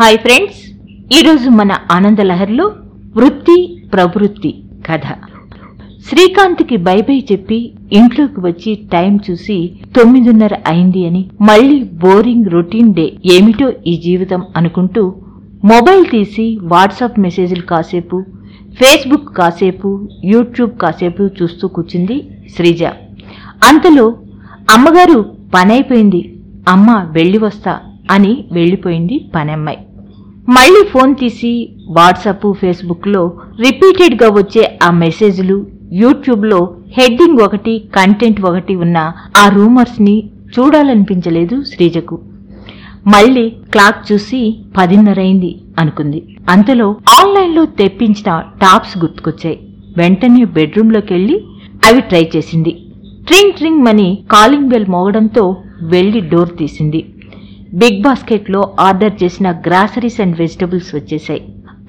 Hi friends ఈరోజు మన ఆనందలహరిలో వృత్తి ప్రవృత్తి కథ. శ్రీకాంత్కి బై బై చెప్పి ఇంట్లోకి వచ్చి టైం చూసి తొమ్మిదిన్నర అయింది అని మళ్ళీ బోరింగ్ రొటీన్ డే ఏమిటో ఈ జీవితం అనుకుంటూ మొబైల్ తీసి వాట్సాప్ మెసేజ్లు కాసేపు ఫేస్బుక్ కాసేపు యూట్యూబ్ కాసేపు చూస్తూ కూర్చుంది శ్రీజ. అంతలో అమ్మగారు పనైపోయింది. అమ్మ వెళ్ళి వస్తా అని వెళ్ళిపోయింది పనమ్మాయి. మళ్ళీ ఫోన్ తీసి వాట్సాప్ ఫేస్బుక్లో రిపీటెడ్గా వచ్చే ఆ మెసేజ్లు యూట్యూబ్లో హెడ్డింగ్ ఒకటి కంటెంట్ ఒకటి ఉన్న ఆ రూమర్స్ని చూడాలనిపించలేదు శ్రీజకు. మళ్ళీ క్లాక్ చూసి పదిన్నరైంది అనుకుంది. అంతలో ఆన్లైన్లో తెప్పించిన టాప్స్ గుర్తుకొచ్చాయి. వెంటనే బెడ్రూమ్లోకి వెళ్ళి అవి ట్రై చేసింది. ట్రింగ్ ట్రింగ్ మని కాలింగ్ బెల్ మోగడంతో వెళ్ళి డోర్ తీసింది. బిగ్ బాస్కెట్లో ఆర్డర్ చేసిన గ్రాసరీస్ అండ్ వెజిటబుల్స్ వచ్చేసాయి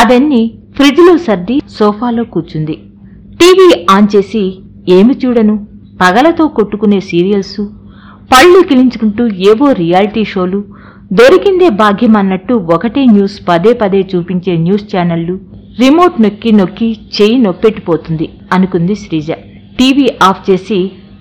అదన్నీ ఫ్రిడ్జ్లో సర్ది సోఫాలో కూర్చుంది. టీవీ ఆన్ చేసి ఏమి చూడను? పగలతో కొట్టుకునే సీరియల్స్ పళ్ళు కిలించుకుంటూ ఏవో రియాలిటీ షోలు దొరికిందే భాగ్యం అన్నట్టు ఒకటే న్యూస్ పదే పదే చూపించే న్యూస్ ఛానళ్ళు రిమోట్ నొక్కి నొక్కి చెయ్యి నొప్పెట్టిపోతుంది అనుకుంది శ్రీజ. టీవీ ఆఫ్ చేసి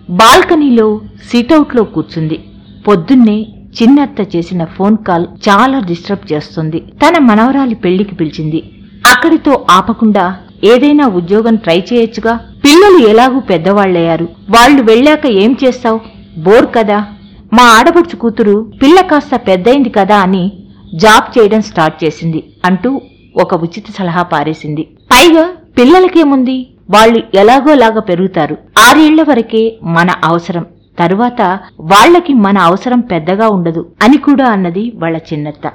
బాల్కనీలో సిట్అవుట్లో కూర్చుంది. పొద్దున్నే చిన్నత్త చేసిన ఫోన్ కాల్ చాలా డిస్టర్బ్ చేస్తుంది. తన మనవరాలి పెళ్ళికి పిలిచింది. అక్కడితో ఆపకుండా ఏదైనా ఉద్యోగం ట్రై చేయొచ్చుగా? పిల్లలు ఎలాగూ పెద్దవాళ్ళయ్యారు వాళ్ళు వెళ్ళాక ఏం చేస్తావు? బోర్ కదా? మా ఆడపడుచు కూతురు పిల్ల కాస్త పెద్దయింది కదా అని జాబ్ చేయడం స్టార్ట్ చేసింది అంటూ ఒక ఉచిత సలహా పారేసింది. పైగా పిల్లలకేముంది? వాళ్ళు ఎలాగోలాగా పెరుగుతారు. ఆరేళ్ళ వరకే మన అవసరం. తరువాత వాళ్ళకి మన అవసరం పెద్దగా ఉండదు అని కూడా అన్నది వాళ్ళ చిన్నత్త.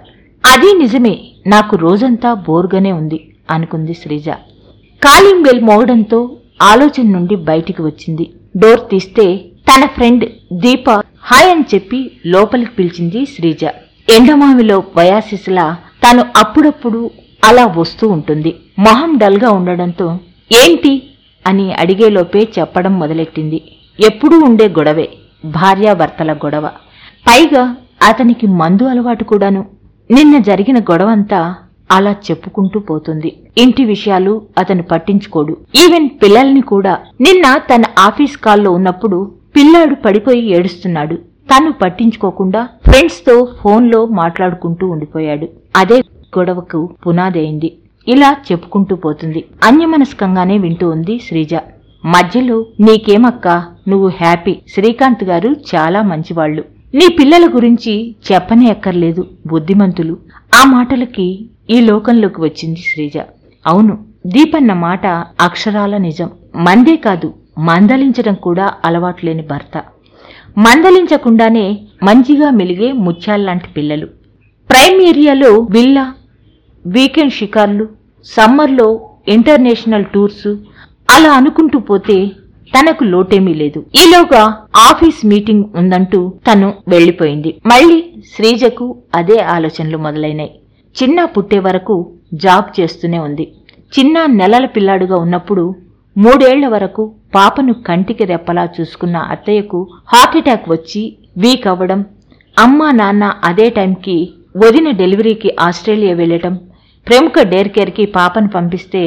అది నిజమే నాకు రోజంతా బోర్గానే ఉంది అనుకుంది శ్రీజ. కాలింగ్ బెల్ మోగడంతో ఆలోచన నుండి బయటికి వచ్చింది. డోర్ తీస్తే తన ఫ్రెండ్ దీప హాయ్ అని చెప్పి లోపలికి పిలిచింది శ్రీజ. ఎండమావిలో వయాసిస్లా తను అప్పుడప్పుడు అలా వస్తూ ఉంటుంది. మొహం డల్గా ఉండడంతో ఏంటి అని అడిగేలోపే చెప్పడం మొదలెట్టింది. ఎప్పుడూ ఉండే గొడవే. భార్యాభర్తల గొడవ. పైగా అతనికి మందు అలవాటు కూడాను. నిన్న జరిగిన గొడవంతా అలా చెప్పుకుంటూ పోతుంది. ఇంటి విషయాలు అతను పట్టించుకోడు. ఈవెన్ పిల్లల్ని కూడా. నిన్న తన ఆఫీస్ కాల్లో ఉన్నప్పుడు పిల్లాడు పడిపోయి ఏడుస్తున్నాడు. తను పట్టించుకోకుండా ఫ్రెండ్స్తో ఫోన్లో మాట్లాడుకుంటూ ఉండిపోయాడు. అదే గొడవకు పునాదైంది ఇలా చెప్పుకుంటూ పోతుంది. అన్యమనస్కంగానే వింటూ ఉంది శ్రీజ. మధ్యలో నీకేమక్కా? నువ్వు హ్యాపీ. శ్రీకాంత్ గారు చాలా మంచివాళ్ళు నీ పిల్లల గురించి చెప్పనే అక్కర్లేదు బుద్ధిమంతులు. ఆ మాటలకి ఈ లోకంలోకి వచ్చింది శ్రీజ. అవును దీపన్న మాట అక్షరాల నిజం. మందే కాదు మందలించడం కూడా అలవాట్లేని భర్త. మందలించకుండానే మంచిగా మెలిగే ముత్యాల్లాంటి పిల్లలు. ప్రైమ్ ఏరియాలో విల్లా వీకెండ్ షికార్లు సమ్మర్లో ఇంటర్నేషనల్ టూర్స్ అలా అనుకుంటూ పోతే తనకు లోటేమీ లేదు. ఈలోగా ఆఫీస్ మీటింగ్ ఉందంటూ తను వెళ్ళిపోయింది మళ్ళీ శ్రీజకు అదే ఆలోచనలు మొదలైనాయి. చిన్న పుట్టే వరకు జాబ్ చేస్తూనే ఉంది. చిన్న నెలల పిల్లాడుగా ఉన్నప్పుడు మూడేళ్ళ వరకు పాపను కంటికి రెప్పలా చూసుకున్న అత్తయ్యకు హార్ట్అటాక్ వచ్చి వీక్ అవ్వడం అమ్మా నాన్న అదే టైంకి వదిన డెలివరీకి ఆస్ట్రేలియా వెళ్ళటం ప్రముఖ డేర్ కేర్కి పాపను పంపిస్తే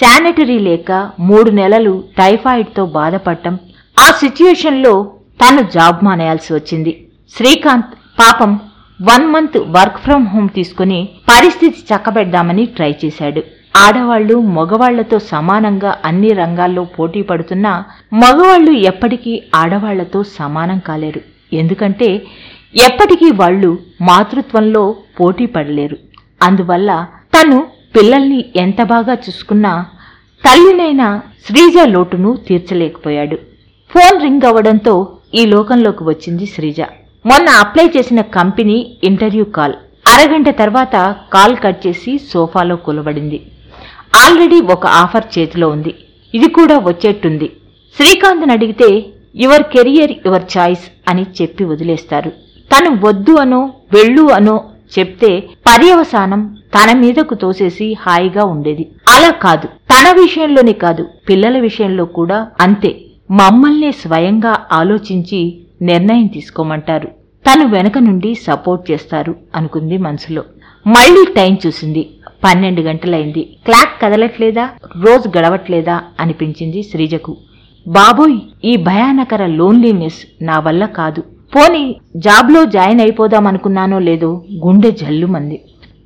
శానిటరీ లేక మూడు నెలలు టైఫాయిడ్తో బాధపడటం ఆ సిచ్యుయేషన్లో తను జాబ్ మానేయాల్సి వచ్చింది. శ్రీకాంత్ పాపం one month work from home తీసుకుని పరిస్థితి చక్కబెడదామని ట్రై చేశాడు. ఆడవాళ్ళు మగవాళ్ళతో సమానంగా అన్ని రంగాల్లో పోటీ పడుతున్నా మగవాళ్ళు ఎప్పటికీ ఆడవాళ్ళతో సమానం కాలేరు. ఎందుకంటే ఎప్పటికీ వాళ్ళు మాతృత్వంలో పోటీ పడలేరు. అందువల్ల తను పిల్లల్ని ఎంత బాగా చూసుకున్నా తల్లినైనా శ్రీజ లోటును తీర్చలేకపోయాడు. ఫోన్ రింగ్ అవ్వడంతో ఈ లోకంలోకి వచ్చింది శ్రీజ. మొన్న అప్లై చేసిన కంపెనీ ఇంటర్వ్యూ కాల్. అరగంట తర్వాత కాల్ కట్ చేసి సోఫాలో కూలబడింది. ఆల్రెడీ ఒక ఆఫర్ చేతిలో ఉంది. ఇది కూడా వచ్చేట్టుంది. శ్రీకాంత్ని అడిగితే యువర్ కెరియర్ యువర్ చాయిస్ అని చెప్పి వదిలేస్తారు. తను వద్దు అనో వెళ్ళు అనో చెప్తే పర్యవసానం తన మీదకు తోసేసి హాయిగా ఉండేది. అలా కాదు. తన విషయంలోనే కాదు. పిల్లల విషయంలో కూడా అంతే. మమ్మల్నే స్వయంగా ఆలోచించి నిర్ణయం తీసుకోమంటారు. తను వెనక నుండి సపోర్ట్ చేస్తారు అనుకుంది మనసులో. మళ్ళీ టైం చూసింది. పన్నెండు గంటలైంది. క్లాక్ కదలట్లేదా? రోజు గడవట్లేదా? అనిపించింది శ్రీజకు. బాబోయ్ ఈ భయానకర లోన్లీనెస్ నా వల్ల కాదు. పోనీ జాబ్లో జాయిన్ అయిపోదామనుకున్నానో లేదో గుండె జల్లుమంది.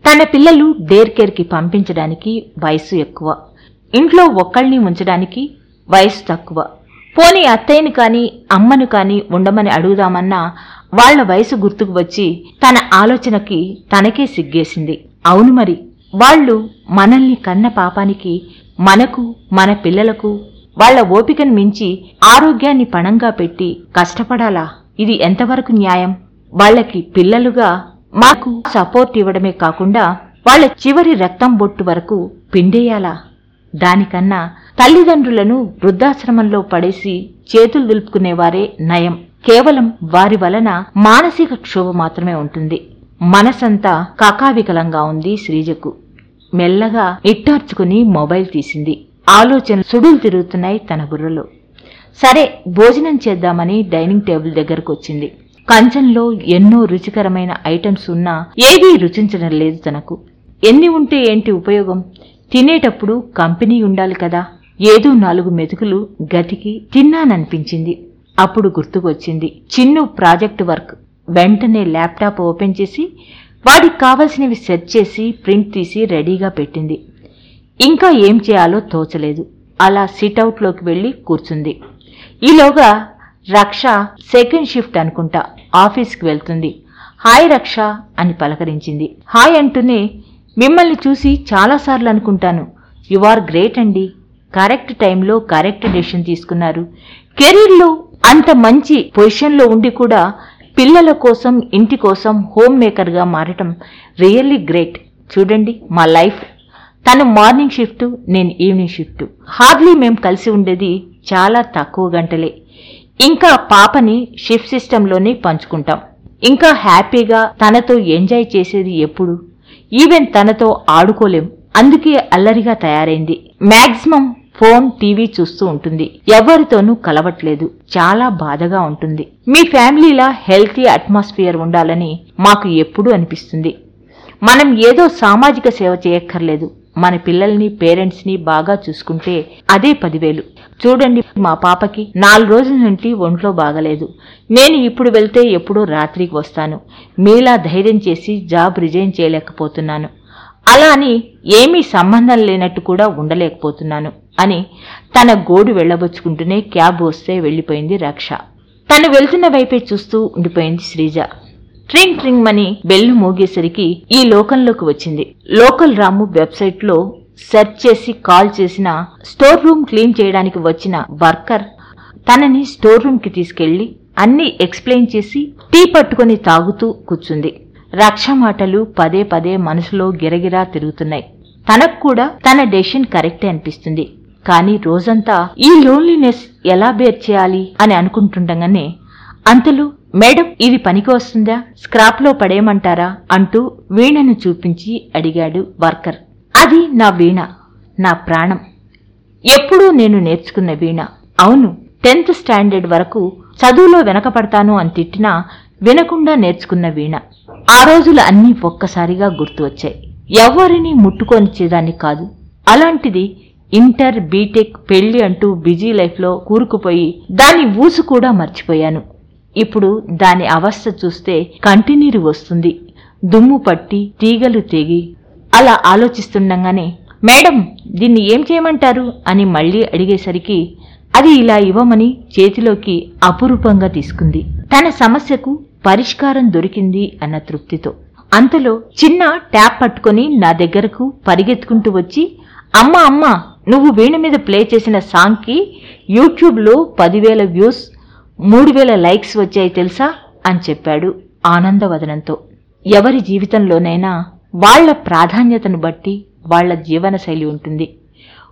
తన పిల్లలు డేర్ కేర్కి పంపించడానికి వయసు ఎక్కువ. ఇంట్లో ఒక్కళ్ళని ఉంచడానికి వయసు తక్కువ. పోనీ అత్తయ్యని కానీ అమ్మను కానీ ఉండమని అడుగుదామన్నా వాళ్ళ వయసు గుర్తుకు వచ్చి తన ఆలోచనకి తనకే సిగ్గేసింది. అవును మరి వాళ్ళు మనల్ని కన్న పాపానికి మనకు మన పిల్లలకు వాళ్ళ ఓపికను మించి ఆరోగ్యాన్ని పణంగా పెట్టి కష్టపడాలా? ఇది ఎంతవరకు న్యాయం? వాళ్ళకి పిల్లలుగా మాకు సపోర్ట్ ఇవ్వడమే కాకుండా వాళ్ళ చివరి రక్తం బొట్టు వరకు పిండేయాలా? దానికన్నా తల్లిదండ్రులను వృద్ధాశ్రమంలో పడేసి చేతులు దులుపుకునేవారే నయం. కేవలం వారి వలన మానసిక క్షోభ మాత్రమే ఉంటుంది. మనసంతా కాకావికలంగా ఉంది శ్రీజకు. మెల్లగా ఇట్టార్చుకుని మొబైల్ తీసింది. ఆలోచన సుడులు తిరుగుతున్నాయి తన బుర్రలో. సరే భోజనం చేద్దామని డైనింగ్ టేబుల్ దగ్గరకు వచ్చింది. కంచంలో ఎన్నో రుచికరమైన ఐటమ్స్ ఉన్నా ఏదీ రుచించడం లేదు తనకు. ఎన్ని ఉంటే ఏంటి ఉపయోగం? తినేటప్పుడు కంపెనీ ఉండాలి కదా. ఏదో నాలుగు మెతుకులు గతికి తిన్నాననిపించింది. అప్పుడు గుర్తుకొచ్చింది చిన్ను ప్రాజెక్ట్ వర్క్. వెంటనే ల్యాప్టాప్ ఓపెన్ చేసి వాడికి కావలసినవి సెర్చ్ చేసి ప్రింట్ తీసి రెడీగా పెట్టింది. ఇంకా ఏం చేయాలో తోచలేదు. అలా సిట్అవుట్లోకి వెళ్ళి కూర్చుంది. ఈలోగా రక్ష సెకండ్ షిఫ్ట్ అనుకుంటా ఆఫీస్కి వెళ్తుంది. హాయ్ రక్ష అని పలకరించింది. హాయ్ అంటూనే మిమ్మల్ని చూసి చాలాసార్లు అనుకుంటాను. యు ఆర్ గ్రేట్ అండి. కరెక్ట్ టైంలో కరెక్ట్ డెసిషన్ తీసుకున్నారు. కెరీర్లో అంత మంచి పొజిషన్లో ఉండి కూడా పిల్లల కోసం ఇంటి కోసం హోమ్ మేకర్గా మారటం రియల్లీ గ్రేట్. చూడండి మా లైఫ్. తను మార్నింగ్ షిఫ్ట్ నేను ఈవినింగ్ షిఫ్ట్. హార్డ్లీ మేము కలిసి ఉండేది చాలా తక్కువ గంటలే. ఇంకా పాపని షిఫ్ట్ సిస్టంలోనే పంచుకుంటాం. ఇంకా హ్యాపీగా తనతో ఎంజాయ్ చేసేది ఎప్పుడు? ఈవెన్ తనతో ఆడుకోలేం. అందుకే అల్లరిగా తయారైంది. మ్యాక్సిమం ఫోన్ టీవీ చూస్తూ ఉంటుంది. ఎవరితోనూ కలవట్లేదు. చాలా బాధగా ఉంటుంది. మీ ఫ్యామిలీలా హెల్తీ అట్మాస్ఫియర్ ఉండాలని మాకు ఎప్పుడూ అనిపిస్తుంది. మనం ఏదో సామాజిక సేవ చేయక్కర్లేదు. మన పిల్లల్ని పేరెంట్స్ని బాగా చూసుకుంటే అదే పదివేలు. చూడండి మా పాపకి నాలుగు రోజుల నుండి ఒంట్లో బాగలేదు. నేను ఇప్పుడు వెళ్తే ఎప్పుడో రాత్రికి వస్తాను. మీలా ధైర్యం చేసి జాబ్ రిజైన్ చేయలేకపోతున్నాను. అలా అని ఏమీ సంబంధం లేనట్టు కూడా ఉండలేకపోతున్నాను అని తన గోడు వెళ్ళబుచ్చుకుంటూనే క్యాబ్ వస్తే వెళ్ళిపోయింది రక్ష. తను వెళ్తున్న వైపే చూస్తూ ఉండిపోయింది శ్రీజ. ట్రింగ్ ట్రింగ్ మని బెల్లు మోగేసరికి ఈ లోకంలోకి వచ్చింది. లోకల్ రాము వెబ్సైట్లో సెర్చ్ చేసి కాల్ చేసిన స్టోర్ రూమ్ క్లీన్ చేయడానికి వచ్చిన వర్కర్ తనని స్టోర్ రూమ్కి తీసుకెళ్ళి అన్ని ఎక్స్ప్లెయిన్ చేసి టీ పట్టుకొని తాగుతూ కూర్చుంది. రక్ష మాటలు పదే పదే మనసులో గిరగిరా తిరుగుతున్నాయి. తనకు కూడా తన డెసిషన్ కరెక్టే అనిపిస్తుంది. కానీ రోజంతా ఈ లోన్లీనెస్ ఎలా బేర్ చేయాలి అని అనుకుంటుండగానే అంతలో మేడం ఇది పనికి వస్తుందా? స్క్రాప్లో పడేయమంటారా? అంటూ వీణను చూపించి అడిగాడు వర్కర్. అది నా వీణ నా ప్రాణం. ఎప్పుడూ నేను నేర్చుకున్న వీణ. అవును టెన్త్ స్టాండర్డ్ వరకు చదువులో వెనకపడతాను అని తిట్టినా వినకుండా నేర్చుకున్న వీణ. ఆ రోజులు అన్నీ ఒక్కసారిగా గుర్తు వచ్చాయి. ఎవరిని ముట్టుకొనిచ్చేదాన్ని కాదు. అలాంటిది ఇంటర్ బీటెక్ పెళ్ళి అంటూ బిజీ లైఫ్లో కూరుకుపోయి దాని ఊసు కూడా మర్చిపోయాను. ఇప్పుడు దాని అవస్థ చూస్తే కంటినీరు వస్తుంది. దుమ్ము పట్టి తీగలు తెగి అలా ఆలోచిస్తుండగానే మేడం దీన్ని ఏం చేయమంటారు? అని మళ్ళీ అడిగేసరికి అది ఇలా ఇవ్వమని చేతిలోకి అపురూపంగా తీసుకుంది. తన సమస్యకు పరిష్కారం దొరికింది అన్న తృప్తితో. అంతలో చిన్న ట్యాప్ పట్టుకొని నా దగ్గరకు పరిగెత్తుకుంటూ వచ్చి అమ్మ అమ్మ నువ్వు వీణ మీద ప్లే చేసిన సాంగ్కి యూట్యూబ్లో పదివేల వ్యూస్ మూడు వేల లైక్స్ వచ్చాయి తెలుసా? అని చెప్పాడు ఆనందవదనంతో. ఎవరి జీవితంలోనైనా వాళ్ళ ప్రాధాన్యతను బట్టి వాళ్ళ జీవనశైలి ఉంటుంది.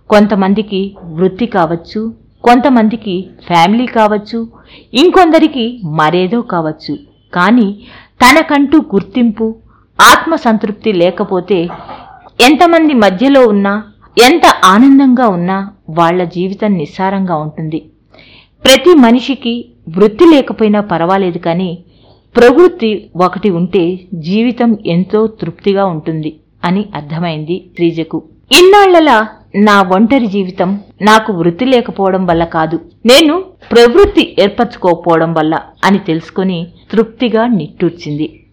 కొంతమందికి వృత్తి కావచ్చు కొంతమందికి ఫ్యామిలీ కావచ్చు ఇంకొందరికి మరేదో కావచ్చు. కానీ తనకంటూ గుర్తింపు ఆత్మసంతృప్తి లేకపోతే ఎంతమంది మధ్యలో ఉన్నా ఎంత ఆనందంగా ఉన్నా వాళ్ళ జీవితం నిస్సారంగా ఉంటుంది. ప్రతి మనిషికి వృత్తి లేకపోయినా పర్వాలేదు కానీ ప్రవృత్తి ఒకటి ఉంటే జీవితం ఎంతో తృప్తిగా ఉంటుంది అని అర్థమైంది శ్రీజకు. ఇన్నాళ్ళలా నా ఒంటరి జీవితం నాకు వృత్తి లేకపోవడం వల్ల కాదు. నేను ప్రవృత్తి ఏర్పరచుకోకపోవడం వల్ల అని తెలుసుకుని తృప్తిగా నిట్టూర్చింది.